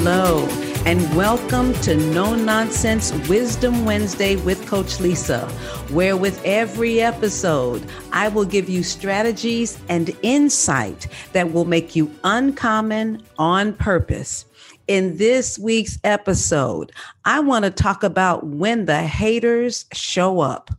Hello, and welcome to No Nonsense Wisdom Wednesday with Coach Lisa, where with every episode, I will give you strategies and insight that will make you uncommon on purpose. In this week's episode, I want to talk about when the haters show up.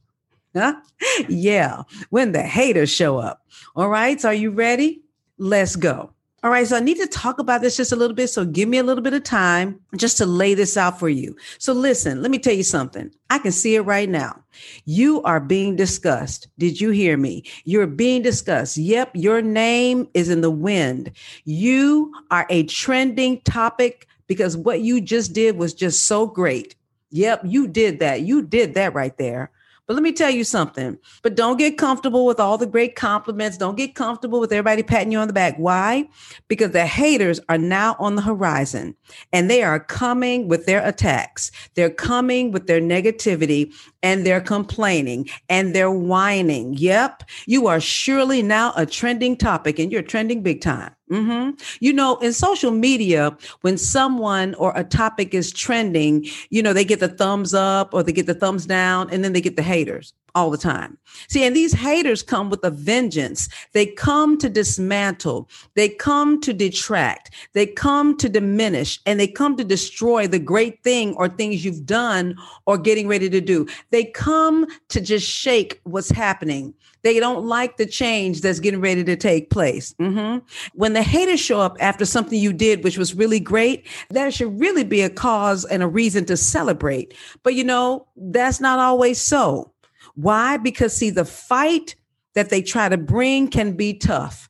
Huh? Yeah, when the haters show up. All right, so are you ready? Let's go. All right, so I need to talk about this just a little bit. So give me a little bit of time just to lay this out for you. So listen, let me tell you something. I can see it right now. You are being discussed. Did you hear me? You're being discussed. Yep, your name is in the wind. You are a trending topic because what you just did was just so great. Yep, you did that. You did that right there. But let me tell you something. But don't get comfortable with all the great compliments. Don't get comfortable with everybody patting you on the back. Why? Because the haters are now on the horizon and they are coming with their attacks. They're coming with their negativity and they're complaining and they're whining. Yep, you are surely now a trending topic and you're trending big time. Mm-hmm. You know, in social media, when someone or a topic is trending, you know, they get the thumbs up or they get the thumbs down and then they get the haters all the time. See, and these haters come with a vengeance. They come to dismantle, they come to detract, they come to diminish, and they come to destroy the great thing or things you've done or getting ready to do. They come to just shake what's happening. They don't like the change that's getting ready to take place. Mm-hmm. When the haters show up after something you did, which was really great, that should really be a cause and a reason to celebrate. But you know, that's not always so. Why? Because, see, the fight that they try to bring can be tough,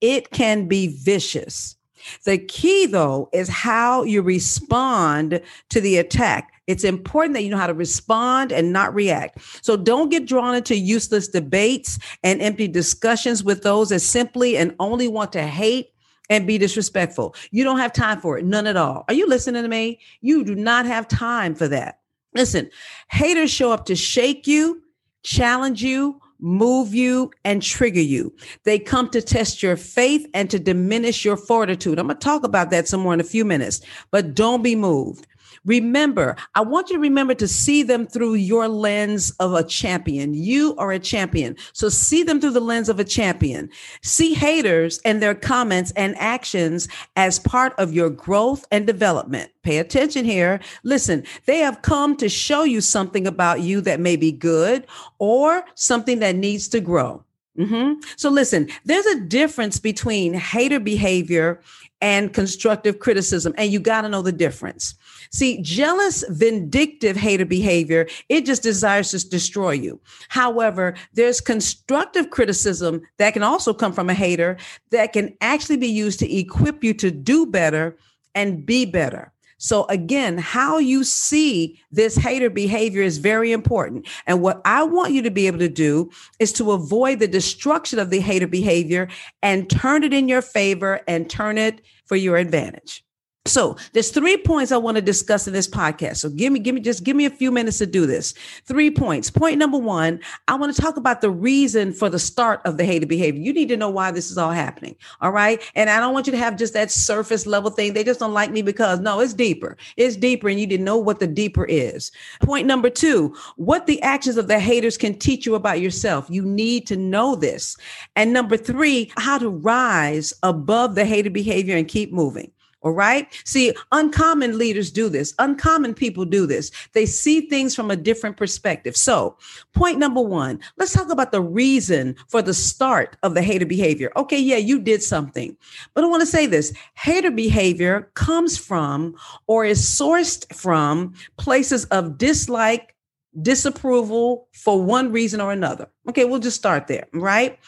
it can be vicious. The key, though, is how you respond to the attack. It's important that you know how to respond and not react. So don't get drawn into useless debates and empty discussions with those that simply and only want to hate and be disrespectful. You don't have time for it, none at all. Are you listening to me? You do not have time for that. Listen, haters show up to shake you challenge you, move you, and trigger you. They come to test your faith and to diminish your fortitude. I'm going to talk about that some more in a few minutes, but don't be moved. Remember, I want you to remember to see them through your lens of a champion. You are a champion. So see them through the lens of a champion. See haters and their comments and actions as part of your growth and development. Pay attention here. Listen, they have come to show you something about you that may be good or something that needs to grow. Mm-hmm. So listen, there's a difference between hater behavior and constructive criticism, and you got to know the difference. See, jealous, vindictive hater behavior, it just desires to destroy you. However, there's constructive criticism that can also come from a hater that can actually be used to equip you to do better and be better. So again, how you see this hater behavior is very important. And what I want you to be able to do is to avoid the destruction of the hater behavior and turn it in your favor and turn it for your advantage. So there's three points I want to discuss in this podcast. So give me, give me, just give me a few minutes to do this. Three points. Point number one, I want to talk about the reason for the start of the hated behavior. You need to know why this is all happening. All right. And I don't want you to have just that surface level thing. They just don't like me because no, it's deeper. It's deeper. And you didn't know what the deeper is. Point number two, what the actions of the haters can teach you about yourself. You need to know this. And number three, how to rise above the hated behavior and keep moving. All right. See, uncommon leaders do this. Uncommon people do this. They see things from a different perspective. So, point number one, let's talk about the reason for the start of the hater behavior. Okay. Yeah, you did something. But I want to say this hater behavior comes from or is sourced from places of dislike, disapproval for one reason or another. Okay, we'll just start there, right?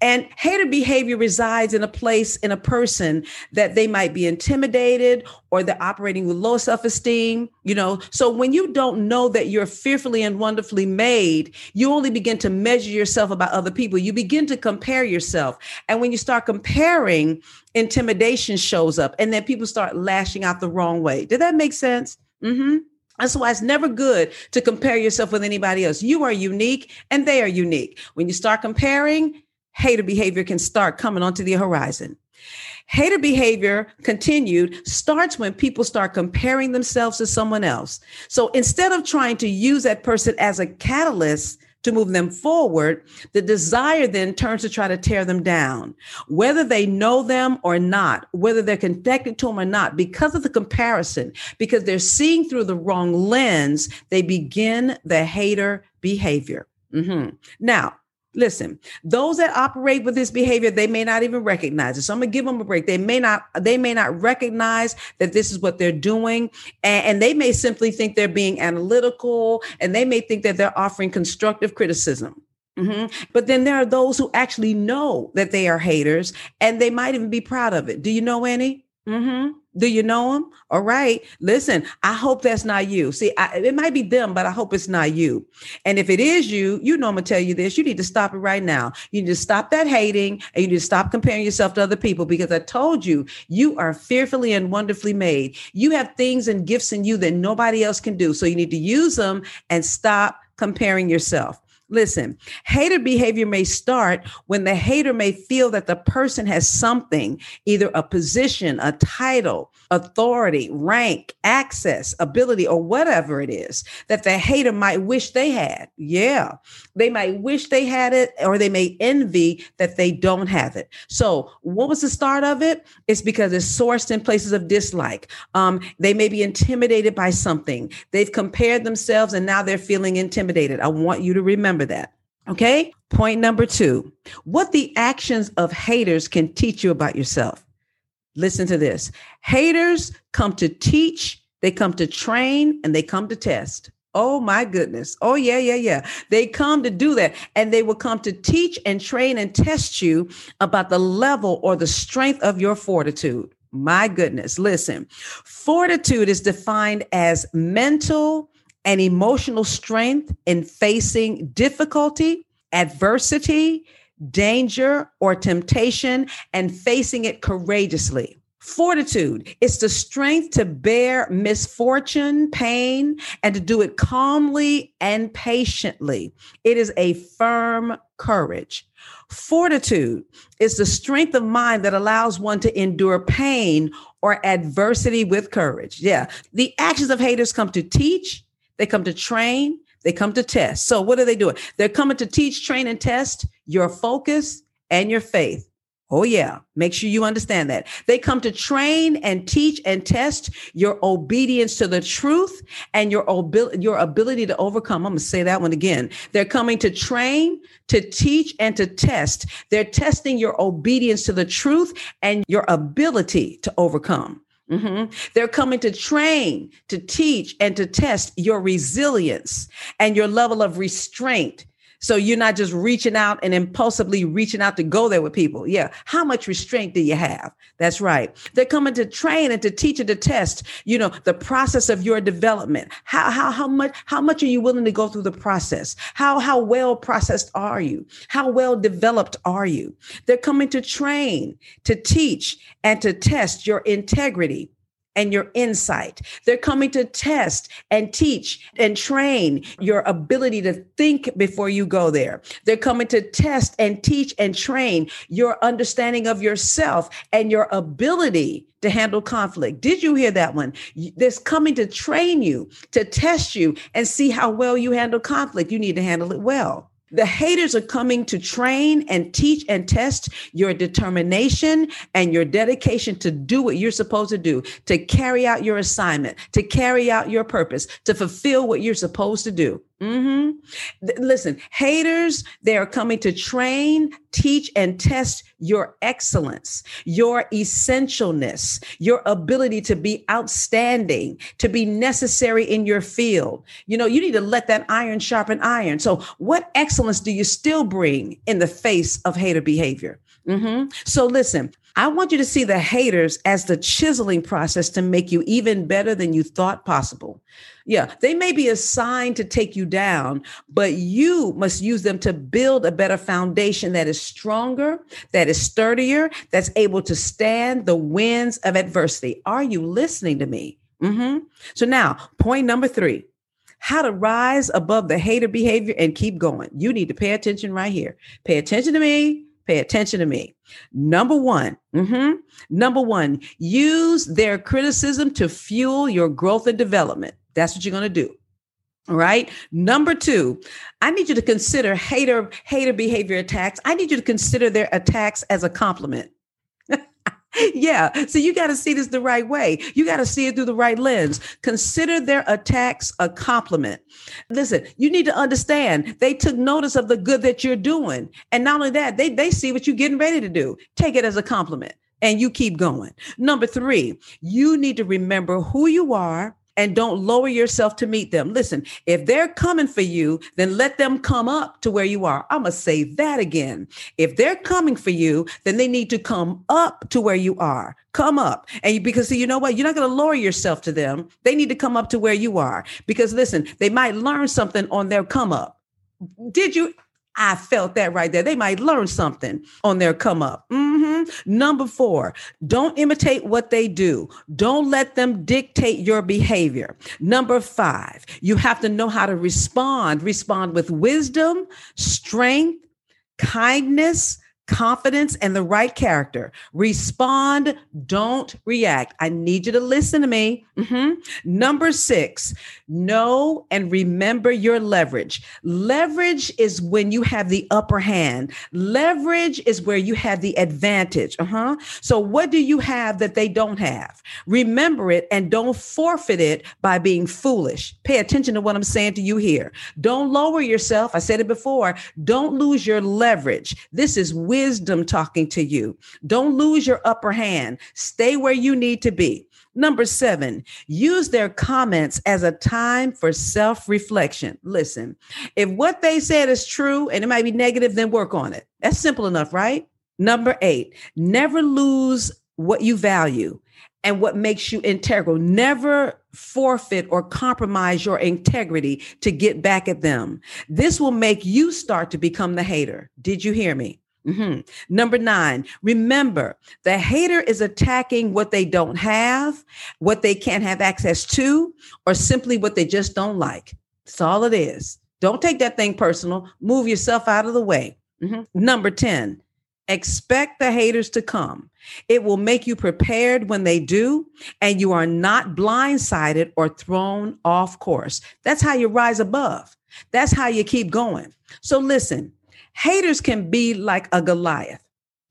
And hater behavior resides in a place in a person that they might be intimidated or they're operating with low self esteem, you know. So when you don't know that you're fearfully and wonderfully made, you only begin to measure yourself about other people. You begin to compare yourself. And when you start comparing, intimidation shows up and then people start lashing out the wrong way. Did that make sense? Mm-hmm. That's why it's never good to compare yourself with anybody else. You are unique and they are unique. When you start comparing, hater behavior can start coming onto the horizon. Hater behavior continued starts when people start comparing themselves to someone else. So instead of trying to use that person as a catalyst to move them forward, the desire then turns to try to tear them down, whether they know them or not, whether they're connected to them or not, because of the comparison, because they're seeing through the wrong lens, they begin the hater behavior. Mm-hmm. Now, Listen, those that operate with this behavior, they may not even recognize it. So I'm gonna give them a break. They may not, they may not recognize that this is what they're doing. And, and they may simply think they're being analytical and they may think that they're offering constructive criticism. Mm-hmm. But then there are those who actually know that they are haters and they might even be proud of it. Do you know any? Mm-hmm. Do you know them? All right. Listen, I hope that's not you. See, I, it might be them, but I hope it's not you. And if it is you, you know I'm gonna tell you this. You need to stop it right now. You need to stop that hating and you need to stop comparing yourself to other people because I told you, you are fearfully and wonderfully made. You have things and gifts in you that nobody else can do. So you need to use them and stop comparing yourself. Listen, hater behavior may start when the hater may feel that the person has something, either a position, a title, authority, rank, access, ability, or whatever it is that the hater might wish they had. Yeah, they might wish they had it, or they may envy that they don't have it. So, what was the start of it? It's because it's sourced in places of dislike. Um, they may be intimidated by something. They've compared themselves and now they're feeling intimidated. I want you to remember that. Okay. Point number two what the actions of haters can teach you about yourself. Listen to this haters come to teach, they come to train, and they come to test. Oh my goodness. Oh, yeah, yeah, yeah. They come to do that. And they will come to teach and train and test you about the level or the strength of your fortitude. My goodness. Listen, fortitude is defined as mental and emotional strength in facing difficulty, adversity, danger, or temptation and facing it courageously. Fortitude is the strength to bear misfortune, pain, and to do it calmly and patiently. It is a firm courage. Fortitude is the strength of mind that allows one to endure pain or adversity with courage. Yeah. The actions of haters come to teach, they come to train, they come to test. So, what are they doing? They're coming to teach, train, and test your focus and your faith. Oh, yeah. Make sure you understand that. They come to train and teach and test your obedience to the truth and your, obi- your ability to overcome. I'm going to say that one again. They're coming to train, to teach, and to test. They're testing your obedience to the truth and your ability to overcome. Mm-hmm. They're coming to train, to teach, and to test your resilience and your level of restraint. So you're not just reaching out and impulsively reaching out to go there with people. Yeah. How much restraint do you have? That's right. They're coming to train and to teach and to test, you know, the process of your development. How, how, how much, how much are you willing to go through the process? How, how well processed are you? How well developed are you? They're coming to train, to teach and to test your integrity and your insight. They're coming to test and teach and train your ability to think before you go there. They're coming to test and teach and train your understanding of yourself and your ability to handle conflict. Did you hear that one? This coming to train you, to test you and see how well you handle conflict. You need to handle it well. The haters are coming to train and teach and test your determination and your dedication to do what you're supposed to do, to carry out your assignment, to carry out your purpose, to fulfill what you're supposed to do. Mm-hmm. Listen, haters, they are coming to train, teach, and test your excellence, your essentialness, your ability to be outstanding, to be necessary in your field. You know, you need to let that iron sharpen iron. So, what excellence do you still bring in the face of hater behavior? Mm-hmm. So, listen, I want you to see the haters as the chiseling process to make you even better than you thought possible. Yeah, they may be assigned to take you down, but you must use them to build a better foundation that is stronger, that is sturdier, that's able to stand the winds of adversity. Are you listening to me? Mm-hmm. So, now, point number three how to rise above the hater behavior and keep going. You need to pay attention right here. Pay attention to me Pay attention to me. Number one, mm-hmm, number one, use their criticism to fuel your growth and development. That's what you're going to do. All right. Number two, I need you to consider hater hater behavior attacks. I need you to consider their attacks as a compliment. Yeah. So you got to see this the right way. You got to see it through the right lens. Consider their attacks a compliment. Listen, you need to understand they took notice of the good that you're doing. And not only that, they, they see what you're getting ready to do. Take it as a compliment and you keep going. Number three, you need to remember who you are and don't lower yourself to meet them. Listen, if they're coming for you, then let them come up to where you are. I'm going to say that again. If they're coming for you, then they need to come up to where you are. Come up. And you, because see, you know what? You're not going to lower yourself to them. They need to come up to where you are because listen, they might learn something on their come up. Did you I felt that right there. They might learn something on their come up. Mm-hmm. Number four, don't imitate what they do. Don't let them dictate your behavior. Number five, you have to know how to respond. Respond with wisdom, strength, kindness, confidence and the right character. Respond, don't react. I need you to listen to me. Mm-hmm. Number six, know and remember your leverage. Leverage is when you have the upper hand. Leverage is where you have the advantage. Uh-huh. So what do you have that they don't have? Remember it and don't forfeit it by being foolish. Pay attention to what I'm saying to you here. Don't lower yourself. I said it before. Don't lose your leverage. This is wisdom talking to you. Don't lose your upper hand. Stay where you need to be. Number seven, use their comments as a time for self reflection. Listen, if what they said is true and it might be negative, then work on it. That's simple enough, right? Number eight, never lose what you value and what makes you integral. Never forfeit or compromise your integrity to get back at them. This will make you start to become the hater. Did you hear me? Mm-hmm. Number nine, remember the hater is attacking what they don't have, what they can't have access to, or simply what they just don't like. That's all it is. Don't take that thing personal. Move yourself out of the way. Mm-hmm. Number 10, expect the haters to come. It will make you prepared when they do, and you are not blindsided or thrown off course. That's how you rise above. That's how you keep going. So listen, Haters can be like a Goliath.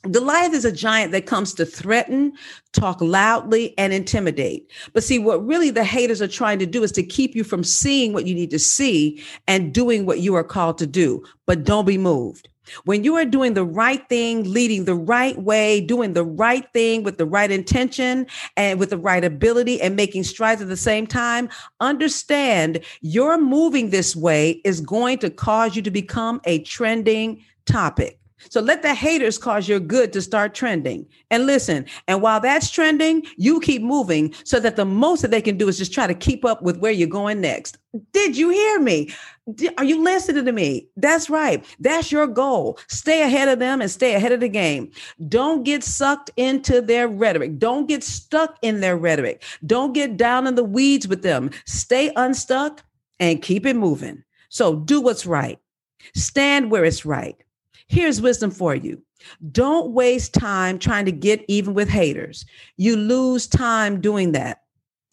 Goliath is a giant that comes to threaten, talk loudly, and intimidate. But see, what really the haters are trying to do is to keep you from seeing what you need to see and doing what you are called to do. But don't be moved. When you are doing the right thing, leading the right way, doing the right thing with the right intention and with the right ability and making strides at the same time, understand your moving this way is going to cause you to become a trending topic. So let the haters cause your good to start trending. And listen, and while that's trending, you keep moving so that the most that they can do is just try to keep up with where you're going next. Did you hear me? Are you listening to me? That's right. That's your goal. Stay ahead of them and stay ahead of the game. Don't get sucked into their rhetoric. Don't get stuck in their rhetoric. Don't get down in the weeds with them. Stay unstuck and keep it moving. So do what's right. Stand where it's right. Here's wisdom for you. Don't waste time trying to get even with haters. You lose time doing that.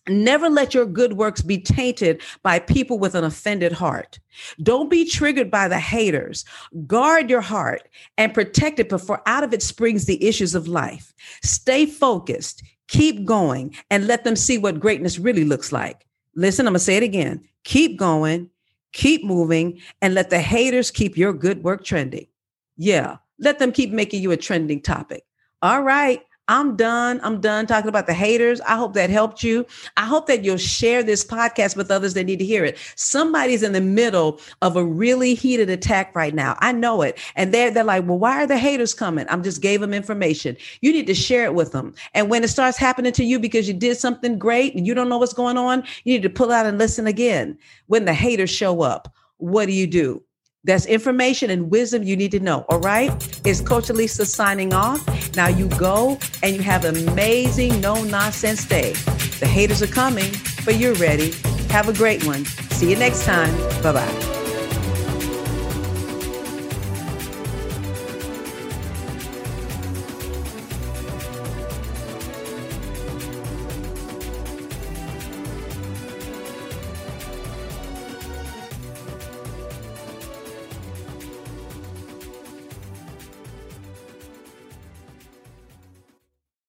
Never let your good works be tainted by people with an offended heart. Don't be triggered by the haters. Guard your heart and protect it before out of it springs the issues of life. Stay focused, keep going, and let them see what greatness really looks like. Listen, I'm going to say it again. Keep going, keep moving, and let the haters keep your good work trending. Yeah. Let them keep making you a trending topic. All right. I'm done. I'm done talking about the haters. I hope that helped you. I hope that you'll share this podcast with others that need to hear it. Somebody's in the middle of a really heated attack right now. I know it. And they're, they're like, well, why are the haters coming? I'm just gave them information. You need to share it with them. And when it starts happening to you because you did something great and you don't know what's going on, you need to pull out and listen again. When the haters show up, what do you do? That's information and wisdom you need to know. All right. It's Coach Lisa signing off. Now you go and you have an amazing, no nonsense day. The haters are coming, but you're ready. Have a great one. See you next time. Bye bye.